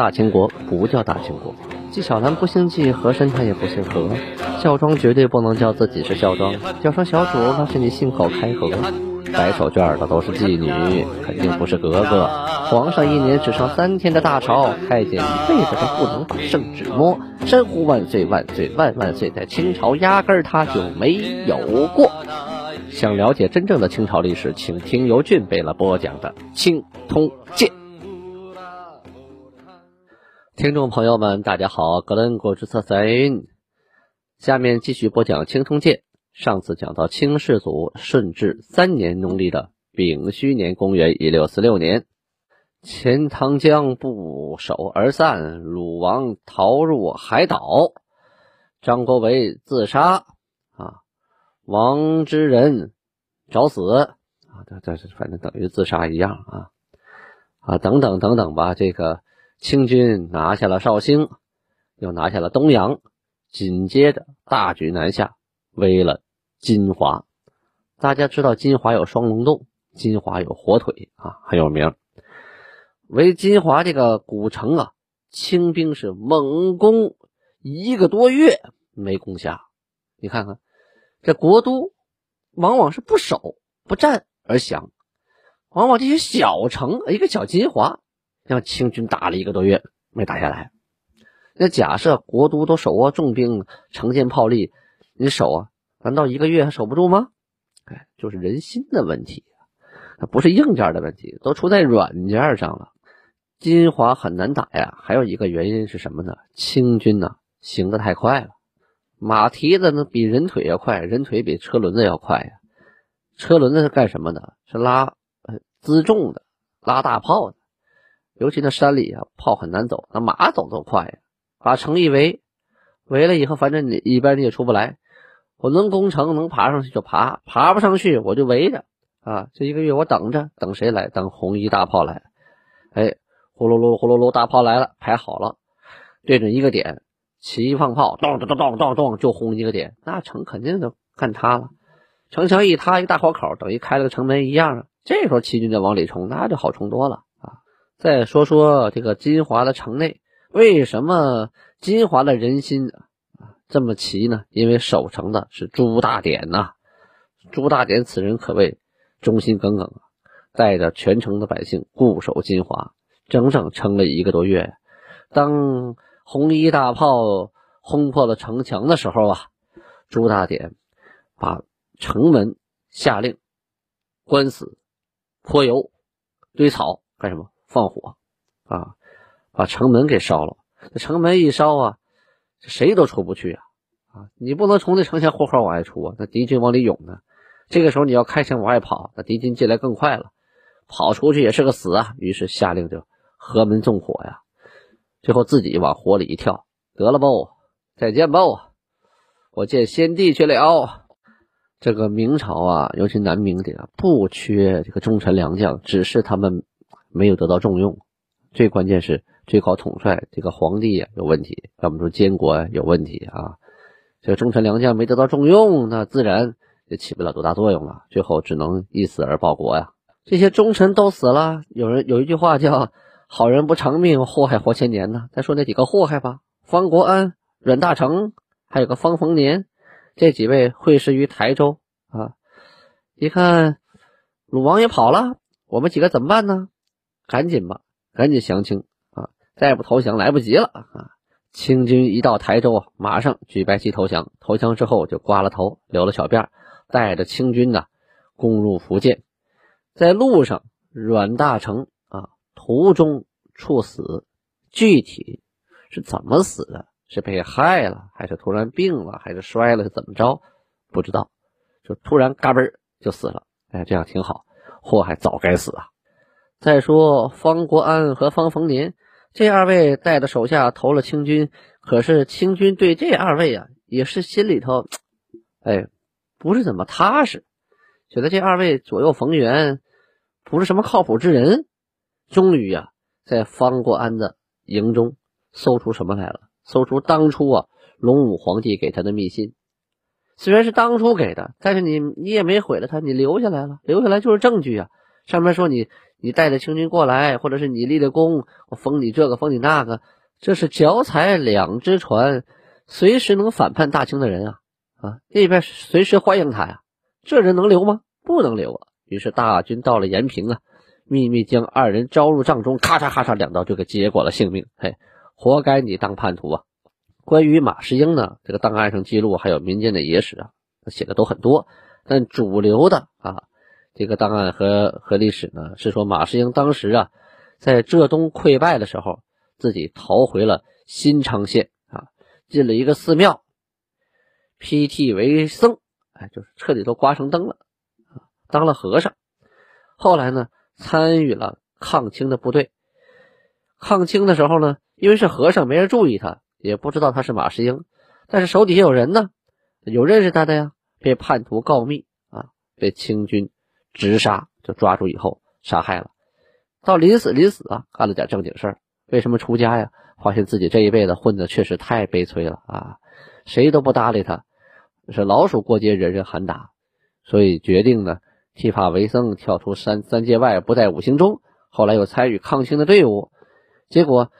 大清国不叫大清国。纪晓岚不姓纪，和珅他也不姓和。孝庄绝对不能叫自己是孝庄，叫声小主那是你信口开河。摆手绢的都是妓女，肯定不是格格。皇上一年只上三天的大朝，太监一辈子都不能把圣旨摸。山呼万岁万岁万万岁，在清朝压根儿他就没有过。想了解真正的清朝历史，请听由俊贝勒播讲的《清通鉴》。听众朋友们，大家好，格伦国之策在。下面继续播讲《清通鉴》。上次讲到清世祖顺治三年农历的丙戌年，公元一六四六年，钱塘江不守而散，鲁王逃入海岛，张国维自杀，啊，王之仁找死，啊，这这是反正等于自杀一样啊，啊，等等等等吧，这个。清军拿下了绍兴，又拿下了东阳，紧接着大举南下，围了金华。大家知道金华有双龙洞，金华有火腿啊，很有名。围金华这个古城啊，清兵是猛攻一个多月没攻下。你看看，这国都往往是不守不战而降，往往这些小城，一个小金华。让清军打了一个多月没打下来，那假设国都都手握重兵、城坚炮利，你守啊？难道一个月守不住吗？哎，就是人心的问题，不是硬件的问题，都出在软件上了。金华很难打呀，还有一个原因是什么呢？清军呢行得太快了，马蹄子呢比人腿要快，人腿比车轮子要快呀。车轮子是干什么的？是拉呃辎重的，拉大炮的。尤其那山里啊，炮很难走，那马走都快呀。把城一围，围了以后，反正你一般你也出不来。我能攻城，能爬上去就爬，爬不上去我就围着啊。这一个月我等着，等谁来？等红衣大炮来。哎，呼噜噜呼噜噜，大炮来了，排好了，对准一个点，齐放炮，咚咚咚咚咚咚，就轰一个点，那城肯定就干塌了。城墙一塌，一大火口，等于开了个城门一样啊。这时候齐军就往里冲，那就好冲多了。再说说这个金华的城内，为什么金华的人心啊这么齐呢？因为守城的是朱大典呐。朱大典此人可谓忠心耿耿啊，带着全城的百姓固守金华，整整撑了一个多月。当红衣大炮轰破了城墙的时候啊，朱大典把城门下令关死、泼油、堆草干什么？放火，啊，把城门给烧了。这城门一烧啊，谁都出不去啊！啊，你不能从这城墙豁口往外出啊，那敌军往里涌呢。这个时候你要开枪往外跑，那敌军进来更快了，跑出去也是个死啊。于是下令就合门纵火呀。最后自己往火里一跳，得了吧，再见吧，我见先帝去了。这个明朝啊，尤其南明的不缺这个忠臣良将，只是他们。没有得到重用，最关键是最高统帅这个皇帝呀有问题，要么说监国有问题啊。这个忠臣良将没得到重用，那自然也起不了多大作用了，最后只能一死而报国呀。这些忠臣都死了，有人有一句话叫“好人不长命，祸害活千年”呢。再说那几个祸害吧，方国安、阮大铖，还有个方逢年，这几位会师于台州啊。一看鲁王也跑了，我们几个怎么办呢？赶紧吧，赶紧降清啊！再不投降来不及了啊！清军一到台州，马上举白旗投降。投降之后就刮了头，留了小辫带着清军呢攻入福建。在路上，阮大铖啊途中猝死，具体是怎么死的？是被害了，还是突然病了，还是摔了？是怎么着？不知道，就突然嘎嘣就死了。哎，这样挺好，祸害早该死啊！再说方国安和方逢年这二位带着手下投了清军，可是清军对这二位啊也是心里头，哎，不是怎么踏实，觉得这二位左右逢源，不是什么靠谱之人。终于呀，在方国安的营中搜出什么来了？搜出当初啊龙武皇帝给他的密信，虽然是当初给的，但是你你也没毁了他，你留下来了，留下来就是证据啊。上面说你你带着清军过来，或者是你立的功，我封你这个封你那个，这是脚踩两只船，随时能反叛大清的人啊啊！那边随时欢迎他呀，这人能留吗？不能留啊！于是大军到了延平啊，秘密将二人招入帐中，咔嚓咔嚓两刀就给结果了性命。嘿，活该你当叛徒啊！关于马士英呢，这个档案上记录还有民间的野史啊，写的都很多。但主流的啊，这个档案和和历史呢，是说马士英当时啊，在浙东溃败的时候，自己逃回了新昌县啊，进了一个寺庙，披剃为僧，哎，就是彻底都刮成灯了，当了和尚。后来呢，参与了抗清的部队。抗清的时候呢，因为是和尚，没人注意他。也不知道他是马士英，但是手底下有人呢，有认识他的呀，被叛徒告密啊，被清军直杀，就抓住以后杀害了。到临死临死啊，干了点正经事儿。为什么出家呀？发现自己这一辈子混的确实太悲催了啊，谁都不搭理他，是老鼠过街，人人喊打，所以决定呢剃发为僧，跳出三三界外，不在五行中。后来又参与抗清的队伍，结果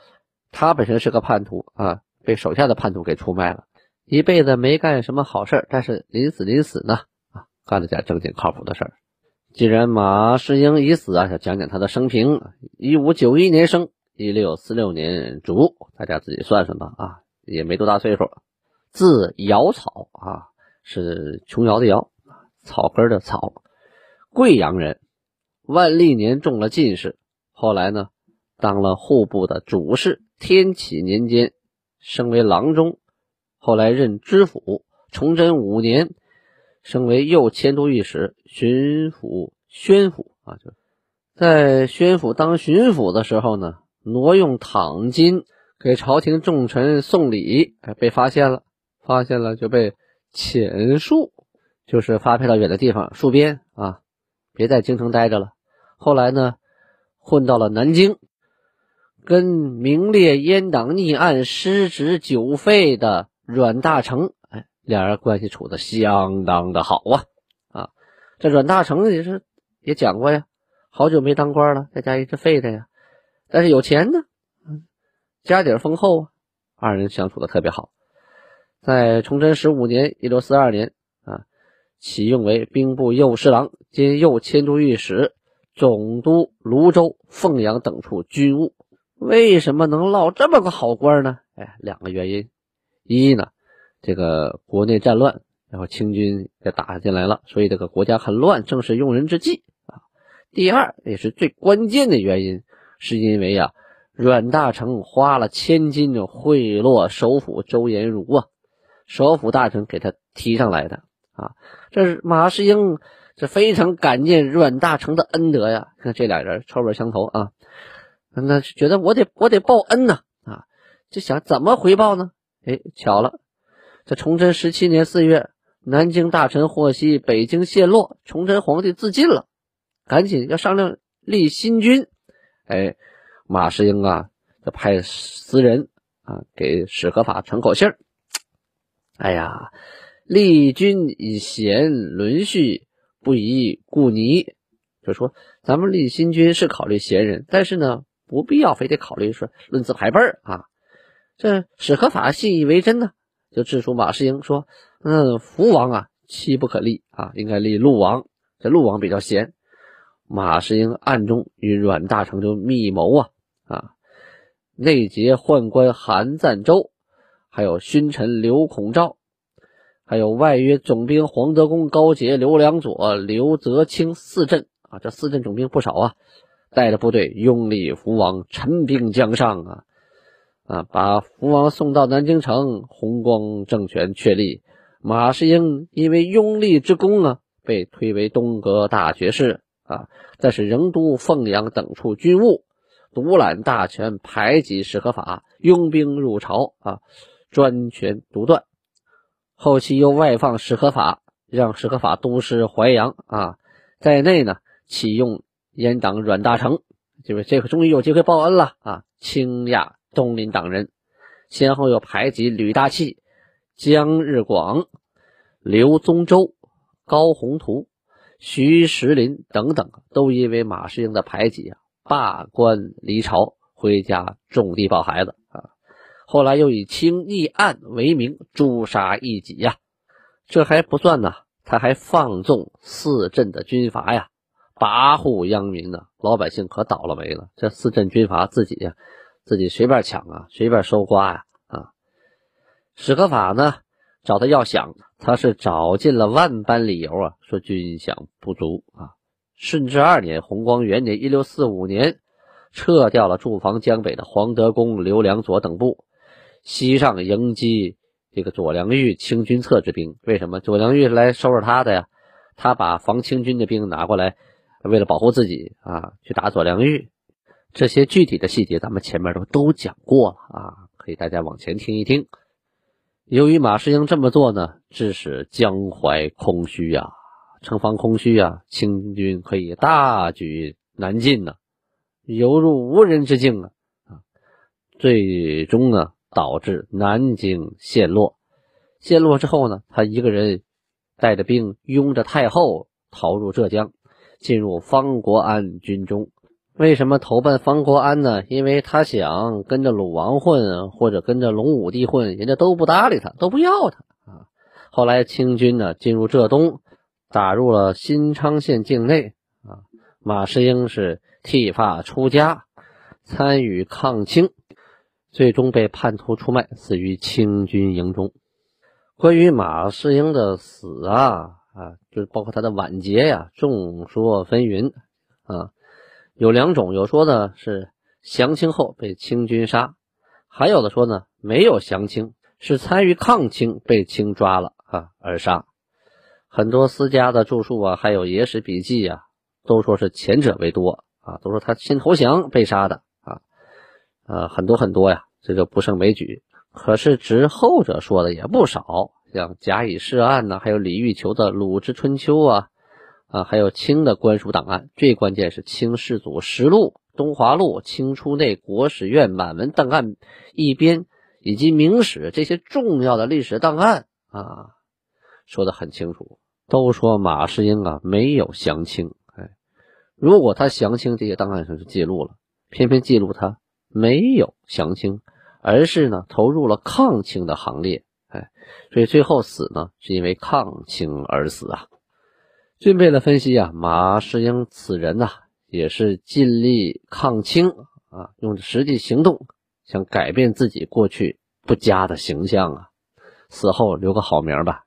他本身是个叛徒啊。被手下的叛徒给出卖了，一辈子没干什么好事但是临死临死呢啊，干了点正经靠谱的事儿。既然马士英已死啊，就讲讲他的生平。一五九一年生，一六四六年卒，大家自己算算吧啊，也没多大岁数。字尧草啊，是琼瑶的瑶，草根的草，贵阳人。万历年中了进士，后来呢，当了户部的主事。天启年间。升为郎中，后来任知府。崇祯五年，升为右迁都御史、巡抚、宣抚啊。就在宣抚当巡抚的时候呢，挪用躺金给朝廷重臣送礼，哎，被发现了，发现了就被遣戍，就是发配到远的地方戍边啊，别在京城待着了。后来呢，混到了南京。跟名列阉党逆案失职九废的阮大铖，俩人关系处的相当的好啊啊！这阮大铖也是也讲过呀，好久没当官了，在家一直废的呀，但是有钱呢，家底丰厚啊，二人相处的特别好。在崇祯十五年（一六四二年）啊，启用为兵部右侍郎兼右迁都御史、总督泸州、凤阳等处军务。为什么能落这么个好官呢？哎，两个原因。一呢，这个国内战乱，然后清军也打进来了，所以这个国家很乱，正是用人之际啊。第二，也是最关键的原因，是因为呀，阮大铖花了千金贿赂首辅周延儒啊，首辅大臣给他提上来的啊。这是马士英是非常感念阮大铖的恩德呀。看这俩人臭味相投啊。那觉得我得我得报恩呐啊，就想怎么回报呢？哎，巧了，这崇祯十七年四月，南京大臣获悉北京陷落，崇祯皇帝自尽了，赶紧要商量立新君。哎，马士英啊，就派私人啊给史可法传口信儿。哎呀，立君以贤，伦序不宜故泥。就说咱们立新君是考虑贤人，但是呢。不必要非得考虑说论资排辈儿啊，这史可法信以为真呢，就致书马士英说：“嗯，福王啊，妻不可立啊，应该立陆王。这陆王比较贤。”马士英暗中与阮大铖就密谋啊啊，内结宦官韩赞周，还有勋臣刘孔昭，还有外约总兵黄德功、高杰、刘良佐、刘泽清四镇啊，这四镇总兵不少啊。带着部队拥立福王，陈兵江上啊啊！把福王送到南京城，弘光政权确立。马士英因为拥立之功啊，被推为东阁大学士啊，但是仍督凤阳等处军务，独揽大权，排挤史可法，拥兵入朝啊，专权独断。后期又外放史可法，让史可法督师淮阳啊，在内呢启用。阉党阮大铖，就是这个终于有机会报恩了啊！倾轧东林党人，先后又排挤吕大器、姜日广、刘宗周、高宏图、徐石林等等，都因为马士英的排挤啊，罢官离朝，回家种地抱孩子啊。后来又以清逆案为名诛杀异己呀。这还不算呢，他还放纵四镇的军阀呀，跋扈殃民呢，老百姓可倒了霉了。这四镇军阀自己呀，自己随便抢啊，随便收刮呀啊。史可法呢找他要饷。他是找尽了万般理由啊，说军饷不足啊。顺治二年，弘光元年（一六四五年），撤掉了驻防江北的黄德功、刘良佐等部，西上迎击这个左良玉清军侧之兵。为什么左良玉来收拾他的呀？他把防清军的兵拿过来，为了保护自己啊，去打左良玉。这些具体的细节，咱们前面都都讲过了啊，可以大家往前听一听。由于马士英这么做呢，致使江淮空虚呀，城防空虚呀，清军可以大举南进呢，犹如无人之境啊！啊，最终呢，导致南京陷落。陷落之后呢，他一个人带着兵，拥着太后逃入浙江，进入方国安军中。为什么投奔方国安呢？因为他想跟着鲁王混，或者跟着隆武帝混，人家都不搭理他，都不要他啊。后来清军呢进入浙东，打入了新昌县境内啊。马士英是剃发出家，参与抗清，最终被叛徒出卖，死于清军营中。关于马士英的死啊啊，就是包括他的晚节呀，众说纷纭啊。有两种，有说呢是降清后被清军杀，还有的说呢没有降清，是参与抗清被清抓了啊而杀。很多私家的著述啊，还有野史笔记啊，都说是前者为多啊，都说他先投降被杀的啊，呃很多很多呀，这就不胜枚举。可是执后者说的也不少，像甲乙事案呢，还有李玉球的《鲁之春秋》啊。啊，还有清的官书档案，最关键是清世祖实录、东华录、清初内国史院满文档案一编，以及明史这些重要的历史档案啊，说的很清楚。都说马士英啊没有降清，哎，如果他降清，这些档案上是记录了，偏偏记录他没有降清，而是呢投入了抗清的行列，哎，所以最后死呢是因为抗清而死啊。具备的分析啊，马士英此人呐，也是尽力抗清啊，用实际行动想改变自己过去不佳的形象啊，死后留个好名吧。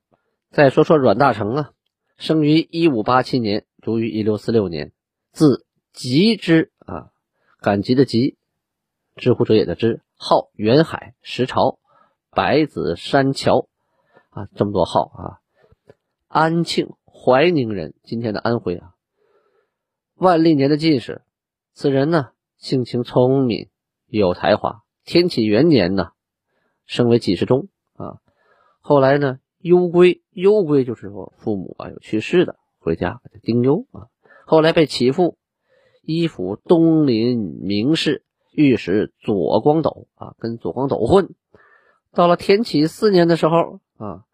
再说说阮大铖啊，生于一五八七年，卒于一六四六年，字吉之啊，赶集的集，知乎者也的知，号元海，石朝白子山桥啊，这么多号啊，安庆。怀宁人，今天的安徽啊，万历年的进士，此人呢性情聪明，有才华。天启元年呢，升为给事中啊。后来呢，忧归，忧归就是说父母啊有去世的，回家丁忧啊。后来被起复，依附东林名士御史左光斗啊，跟左光斗混。到了天启四年的时候啊。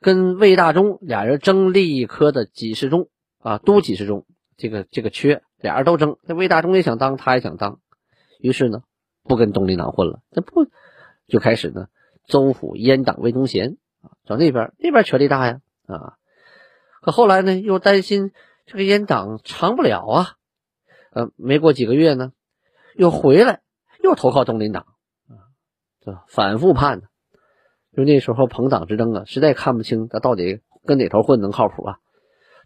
跟魏大忠俩人争利益科的给事中啊，都给事中这个这个缺，俩人都争。那魏大忠也想当，他也想当，于是呢，不跟东林党混了，这不就开始呢，州府阉党魏忠贤啊，找那边那边权力大呀啊。可后来呢，又担心这个阉党长不了啊，呃，没过几个月呢，又回来又投靠东林党啊，这反复叛呢。就那时候朋党之争啊，实在看不清他到底跟哪头混能靠谱啊。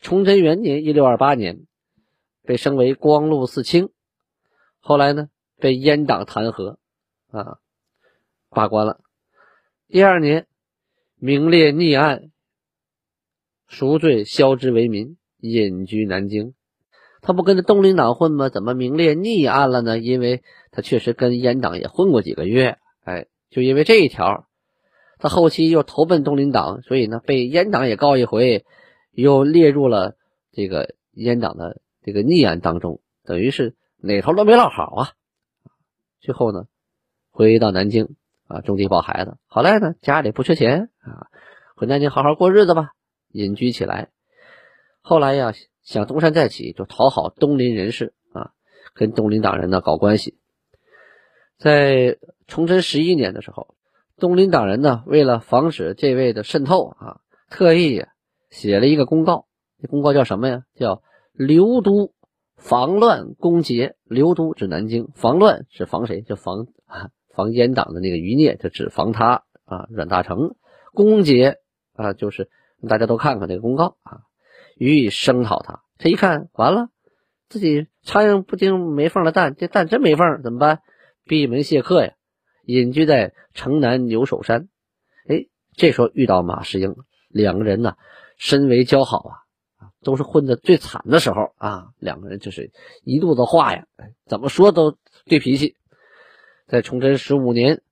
崇祯元年（一六二八年），被升为光禄寺卿，后来呢被阉党弹劾，啊，罢官了。第二年，名列逆案，赎罪削之为民，隐居南京。他不跟着东林党混吗？怎么名列逆案了呢？因为他确实跟阉党也混过几个月，哎，就因为这一条。他后期又投奔东林党，所以呢，被阉党也告一回，又列入了这个阉党的这个逆案当中，等于是哪头都没落好啊。最后呢，回到南京啊，种地抱孩子。好赖呢，家里不缺钱啊，回南京好好过日子吧，隐居起来。后来呀，想东山再起，就讨好东林人士啊，跟东林党人呢搞关系。在崇祯十一年的时候，东林党人呢为了防止这位的渗透啊，特意写了一个公告。这公告叫什么呀？叫刘都防乱攻劫。刘都指南京，防乱是防谁？就防，防阉党的那个余孽，就指防他啊，阮大铖。攻劫啊，就是大家都看看这个公告啊。予以声讨他，他一看完了，自己苍蝇不叮没缝的蛋，这蛋真没缝，怎么办？闭门谢客呀，隐居在城南牛首山。哎，这时候遇到马士英，两个人呢深为交好啊，都是混的最惨的时候啊，两个人就是一肚子话呀，怎么说都对脾气。在崇祯十五年，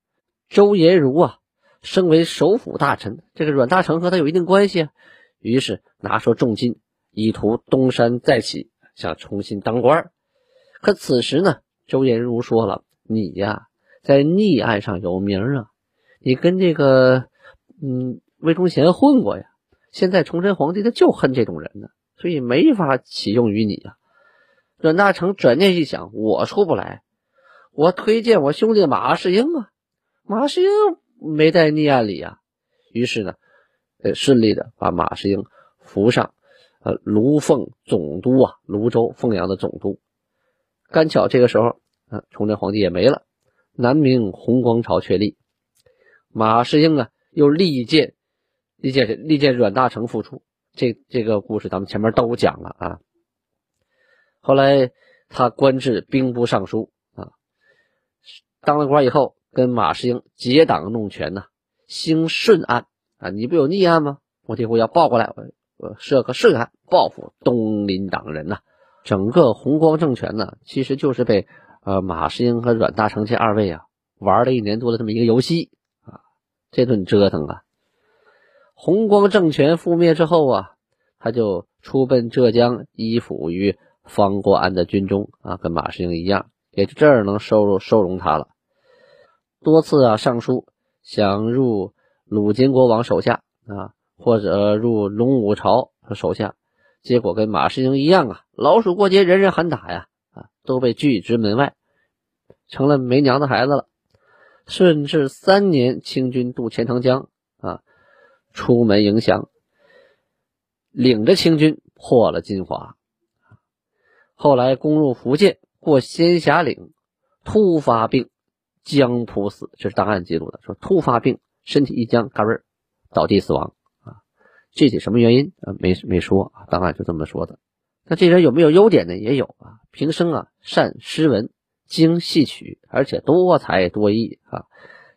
周延儒啊升为首辅大臣，这个阮大铖和他有一定关系啊。于是拿出重金，以图东山再起，想重新当官可此时呢，周延儒说了：“你呀，在逆案上有名啊，你跟这个嗯魏忠贤混过呀。现在崇祯皇帝他就恨这种人呢，所以没法启用于你啊。”阮大铖转念一想，我出不来，我推荐我兄弟马士英啊。马士英没在逆案里呀。于是呢。呃，顺利的把马士英扶上，呃，卢凤总督啊，泸州凤阳的总督。刚巧这个时候，啊，崇祯皇帝也没了，南明弘光朝确立。马士英啊，又力荐，力荐力荐阮大铖复出。这这个故事咱们前面都讲了啊。后来他官至兵部尚书啊，当了官以后，跟马士英结党弄权呢，兴顺案。啊，你不有逆案吗？我这回要报过来，我我设个顺案报复东林党人呐。整个弘光政权呢，其实就是被呃马士英和阮大铖这二位啊玩了一年多的这么一个游戏啊。这顿折腾啊，弘光政权覆灭之后啊，他就出奔浙江，依附于方国安的军中啊，跟马士英一样，也就这儿能收入收容他了。多次啊上书想入。鲁金国王手下啊，或者入龙武朝手下，结果跟马士英一样啊，老鼠过街，人人喊打呀，啊，都被拒之门外，成了没娘的孩子了。顺治三年，清军渡钱塘江啊，出门迎降，领着清军破了金华，后来攻入福建，过仙霞岭，突发病，将扑死。这是档案记录的，说突发病。身体一僵，嘎嘣倒地死亡！具体什么原因啊？没没说啊，档案就这么说的。那这人有没有优点呢？也有啊，平生啊善诗文，精戏曲，而且多才多艺啊，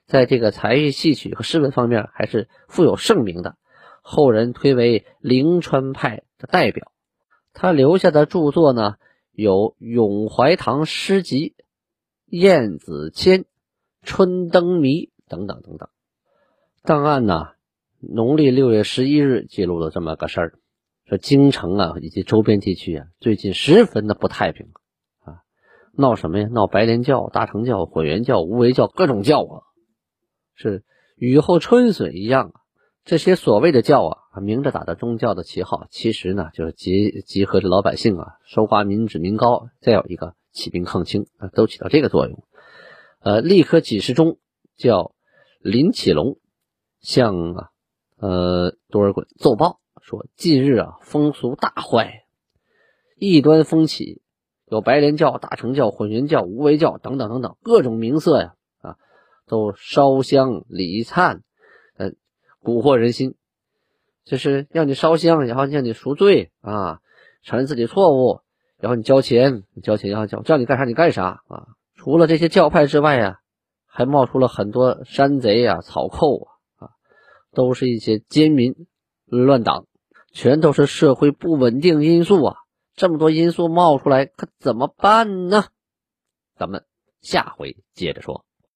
在这个才艺戏曲和诗文方面还是富有盛名的，后人推为灵川派的代表。他留下的著作呢，有《咏怀堂诗集》《燕子签》《春灯谜》等等等等。档案呢？农历六月十一日记录了这么个事儿，说京城啊以及周边地区啊最近十分的不太平，闹什么呀？闹白莲教、大乘教、混元教、无为教，各种教啊，是雨后春笋一样啊。这些所谓的教啊，明着打着宗教的旗号，其实呢就是集集合着老百姓啊，收刮民脂民膏，再有一个起兵抗清啊，都起到这个作用。呃，立刻几时中叫林启龙。向啊，呃，多尔衮奏报说，近日啊，风俗大坏，异端风起，有白莲教、大乘教、混元教、无为教等等等等各种名色呀，啊，都烧香礼忏，呃，蛊惑人心，就是让你烧香，然后让你赎罪啊，承认自己错误，然后你交钱，你交钱，然后交叫你干啥你干啥啊。除了这些教派之外呀，还冒出了很多山贼啊、草寇啊。都是一些奸民乱党，全都是社会不稳定因素啊！这么多因素冒出来，可怎么办呢？咱们下回接着说。